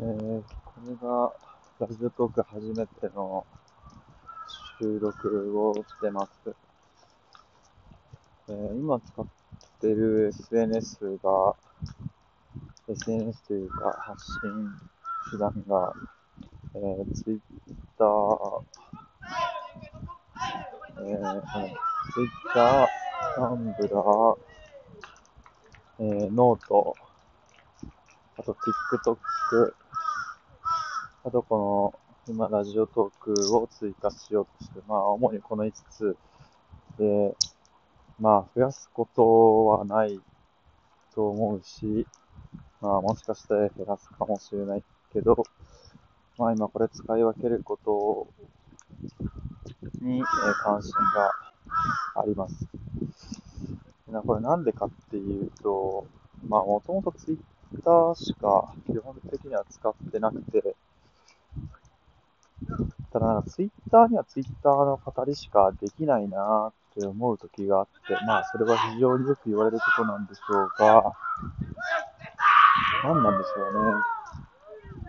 えー、これがラジオトーク初めての収録をしてます。えー、今使ってる SNS が、SNS というか発信手段が、えー、Twitter、えー、Twitter、Tumblr、えー、ノート、あと TikTok、あとこの、今ラジオトークを追加しようとして、まあ主にこの5つで、まあ増やすことはないと思うし、まあもしかして減らすかもしれないけど、まあ今これ使い分けることに、え関心があります。これなんでかっていうと、まあもともとツイッターしか基本的には使ってなくて、ただ、ツイッターにはツイッターの語りしかできないなって思う時があって、まあ、それは非常によく言われることなんでしょうが、何なんでしょうね。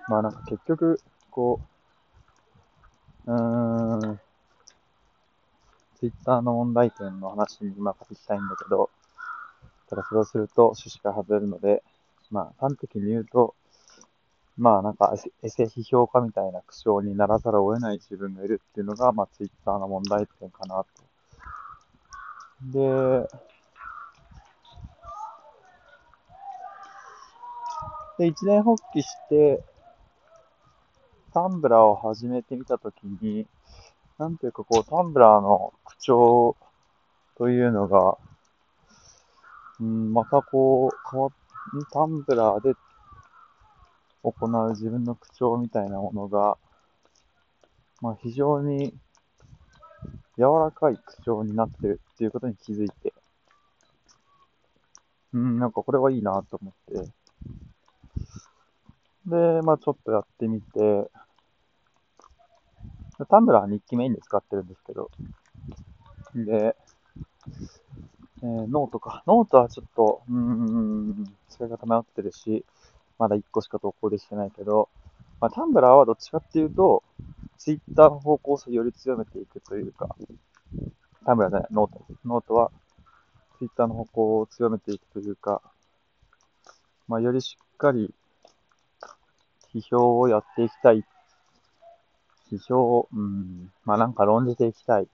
まあ、なんか結局、こう、うーん、ツイッターの問題点の話に今書きたいんだけど、ただそれをすると趣旨が外れるので、まあ、端的に言うと、まあなんかエセ批評家みたいな口調にならざるを得ない自分がいるっていうのが、まあツイッターの問題点かなと。で、で、一年発起して、タンブラーを始めてみたときに、なんていうかこう、タンブラーの口調というのが、うん、またこう、変わっ、タンブラーで行う自分の口調みたいなものが、まあ、非常に柔らかい口調になってるっていうことに気づいて、うん、なんかこれはいいなと思って、で、まあちょっとやってみて、 Tumblr 日記メインで使ってるんですけど、で、えー、ノートか。ノートはちょっと、うん、使い方迷ってるし、まだ1個しか投稿できてないけど、まあ、 Tumblr はどっちかっていうと、ツイッターの方向性をより強めていくというか、 Tumblr じゃない、 note。note は、ツイッターの方向を強めていくというか、まあ、よりしっかり、批評をやっていきたい。批評を、うん、まあなんか論じていきたい。っ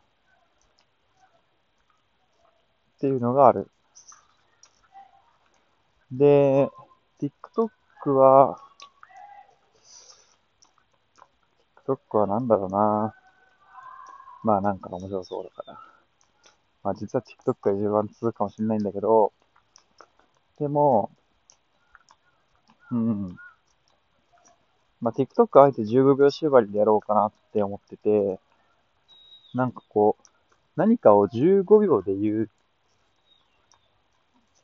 ていうのがある。で、TikTok TikTok は、TikTok はなんだろうな。まあなんか面白そうだから。まあ実は TikTok が一番続くかもしれないんだけど、でも、うん。まあ TikTok あえて15秒縛りでやろうかなって思ってて、なんかこう、何かを15秒で言う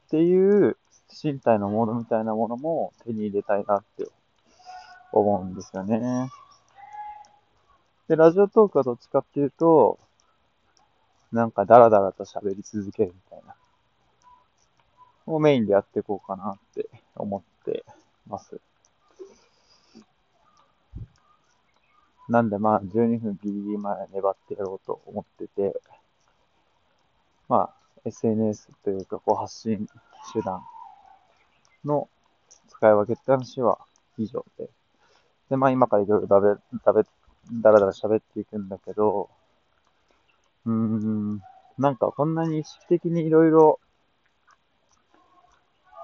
っていう身体のモードみたいなものも手に入れたいなって思うんですよね。で、ラジオトークはどっちかっていうと、なんかダラダラと喋り続けるみたいな。をメインでやっていこうかなって思ってます。なんでまあ12分ギリギリまで粘ってやろうと思ってて、まあ SNS というかこう発信手段の使い分けって話は以上で。で、まあ今からいろいろだべ、だべ、だらだら喋っていくんだけど、うーん、なんかこんなに意識的にいろいろ、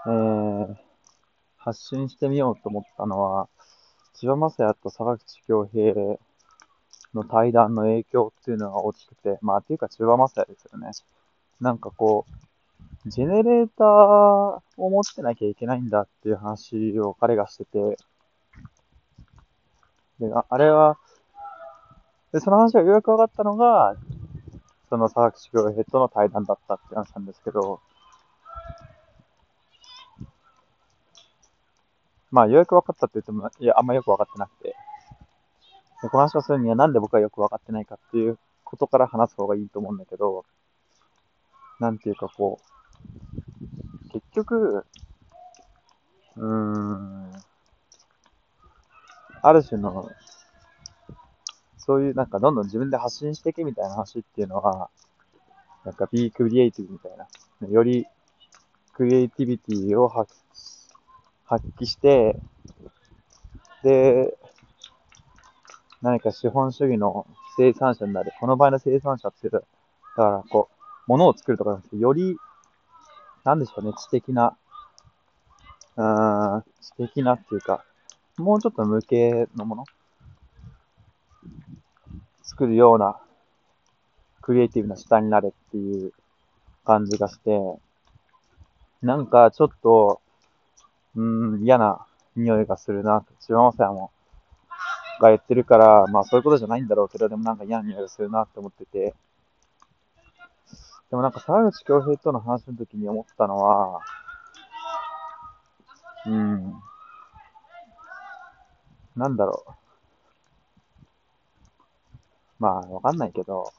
えー、発信してみようと思ったのは、千葉雅也と坂口京平の対談の影響っていうのが大きくて、まあ、っていうか千葉雅也ですよね。なんかこう、ジェネレーターを持ってなきゃいけないんだっていう話を彼がしてて、で、ああれは、で、その話がようやく分かったのが、その佐々木修平との対談だったって話なんですけど、まあ、ようやく分かったって言っても、いや、あんまよく分かってなくて、でこの話をするにはなんで僕はよく分かってないかっていうことから話す方がいいと思うんだけど、なんていうかこう、結局、うーん、ある種の、そういうなんかどんどん自分で発信していけみたいな話っていうのは、なんか be creative みたいな。よりクリエイティビティを発発揮して、で、何か資本主義の生産者になる。この場合の生産者っていうと、だからこう、物を作るとかじゃなくて、より、なんでしょうね、知的な、うーん、知的なっていうか、もうちょっと無形のもの。作るような、クリエイティブな下になれっていう感じがして、なんかちょっと、うん、嫌な匂いがするな、千葉雅也も、が言ってるから、まあそういうことじゃないんだろうけど、でもなんか嫌な匂いがするなって思ってて、でもなんか沢口京平との話の時に思ったのは、うん、なんだろう。まあ、わかんないけど、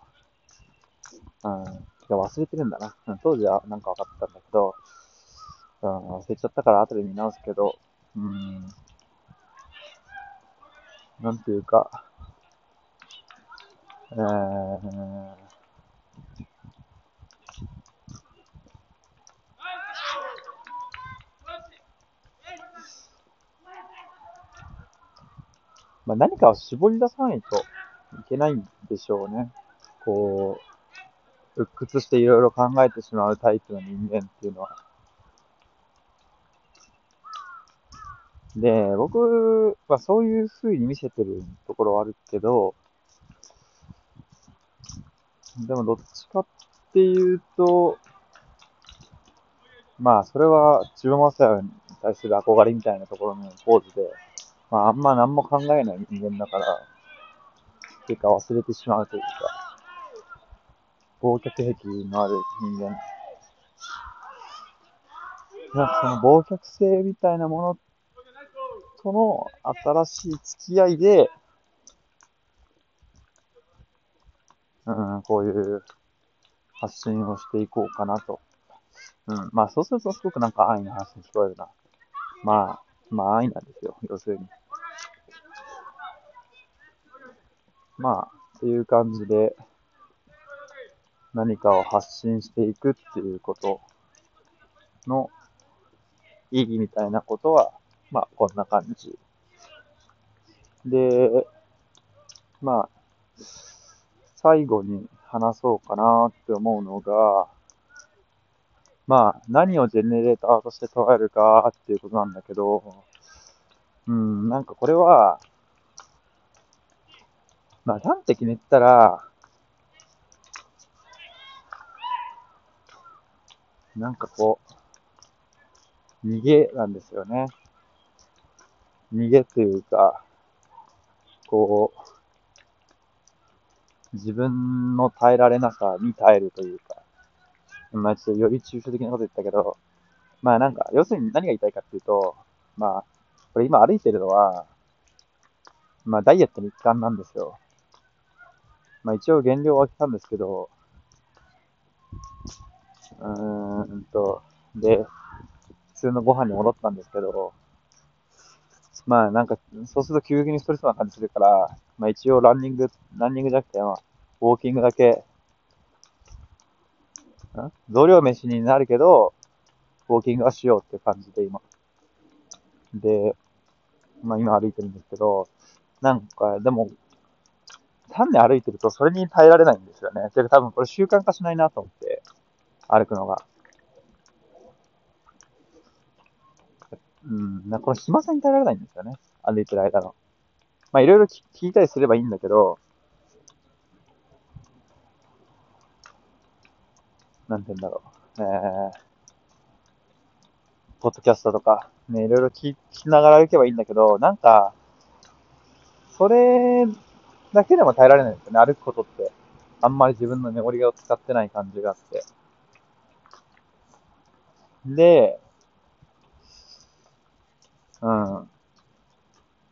うん、いや忘れてるんだな。当時はなんかわかったんだけど、うん、忘れちゃったから後で見直すけど、うん、なんていうか、えー、まあ、何かを絞り出さないといけないんでしょうね。こう、鬱屈していろいろ考えてしまうタイプの人間っていうのは。で、僕はそういう風に見せてるところはあるけど、でもどっちかっていうと、まあ、それは、中央マスターに対する憧れみたいなところのポーズで、まあ、あんま何も考えない人間だから、ていうか忘れてしまうというか、忘却癖のある人間。なんかその忘却性みたいなものとの新しい付き合いで、うん、こういう発信をしていこうかなと。うん、まあそうするとすごくなんか愛の話に聞こえるな。まあ、まあ愛なんですよ、要するに。まあ、っていう感じで、何かを発信していくっていうことの意義みたいなことは、まあ、こんな感じ。で、まあ、最後に話そうかなって思うのが、まあ、何をジェネレーターとして捉えるかっていうことなんだけど、うん、なんかこれは、まあ、端的に言ったら、なんかこう、逃げなんですよね。逃げというか、こう、自分の耐えられなさに耐えるというか、まあちょっとより抽象的なこと言ったけど、まあなんか、要するに何が言いたいかっていうと、まあ、これ今歩いてるのは、まあダイエットの一環なんですよ。まあ一応減量は来たんですけど、うーんと、で、普通のご飯に戻ったんですけど、まあなんか、そうすると急激にストレスな感じするから、まあ一応ランニング、ランニングじゃなくて、まあ、ウォーキングだけ、ん？増量飯になるけど、ウォーキングはしようって感じで今。で、まあ今歩いてるんですけど、なんか、でも、単に歩いてるとそれに耐えられないんですよね。てか多分これ習慣化しないなと思って、歩くのが。うん、なこの暇さに耐えられないんですよね。歩いてる間の。まあいろいろ聞いたりすればいいんだけど、なんて言うんだろう。えー、ポッドキャストとか、ね、いろいろ聞きながら歩けばいいんだけど、なんか、それだけでも耐えられないんですよね、歩くことって。あんまり自分のメモリを使ってない感じがあって。で、うん。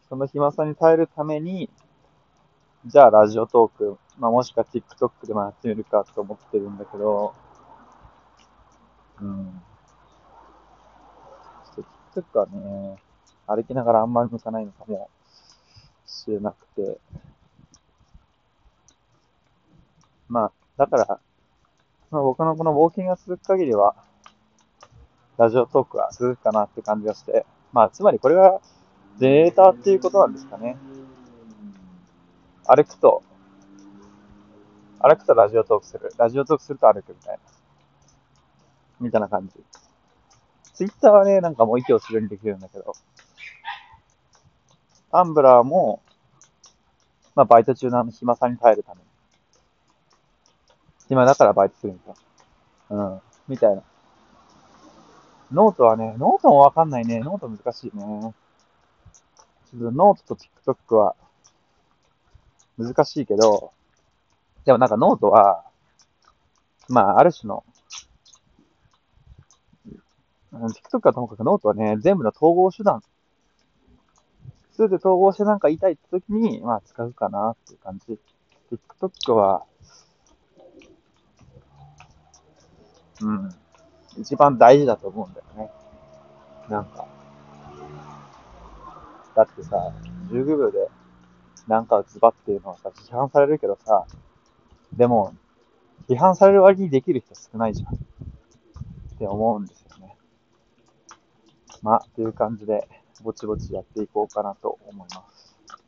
その暇さに耐えるために、じゃあラジオトーク、まあ、もしくは TikTok でもやってみるかと思ってるんだけど、うん。ちょっと TikTok はね、歩きながらあんまり向かないのかもしれなくて、まあ、だから、まあ、僕のこのウォーキングが続く限りは、ラジオトークは続くかなって感じがして、まあ、つまりこれがジェネレータっていうことなんですかね。歩くと、歩くとラジオトークする。ラジオトークすると歩くみたいな。みたいな感じ。ツイッターはね、なんかもう息をするにできるんだけど、Tumblr も、まあバイト中のあの暇さに耐えるために。暇だからバイトするみたいな。うん。みたいな。ノートはね、ノートもわかんないね。ノート難しいね。ちょっとノートと TikTok は難しいけど、でもなんかノートは、まあ、ある種の、TikTok はともかくノートはね、全部の統合手段。すべて統合してなんか言いたいって時に、まあ使うかなっていう感じ。TikTok は、うん、一番大事だと思うんだよね。なんか。だってさ、15秒でなんかズバっていうのはさ、批判されるけどさ、でも、批判される割にできる人少ないじゃん。って思うんですよね。まあ、という感じで、ぼちぼちやっていこうかなと思います。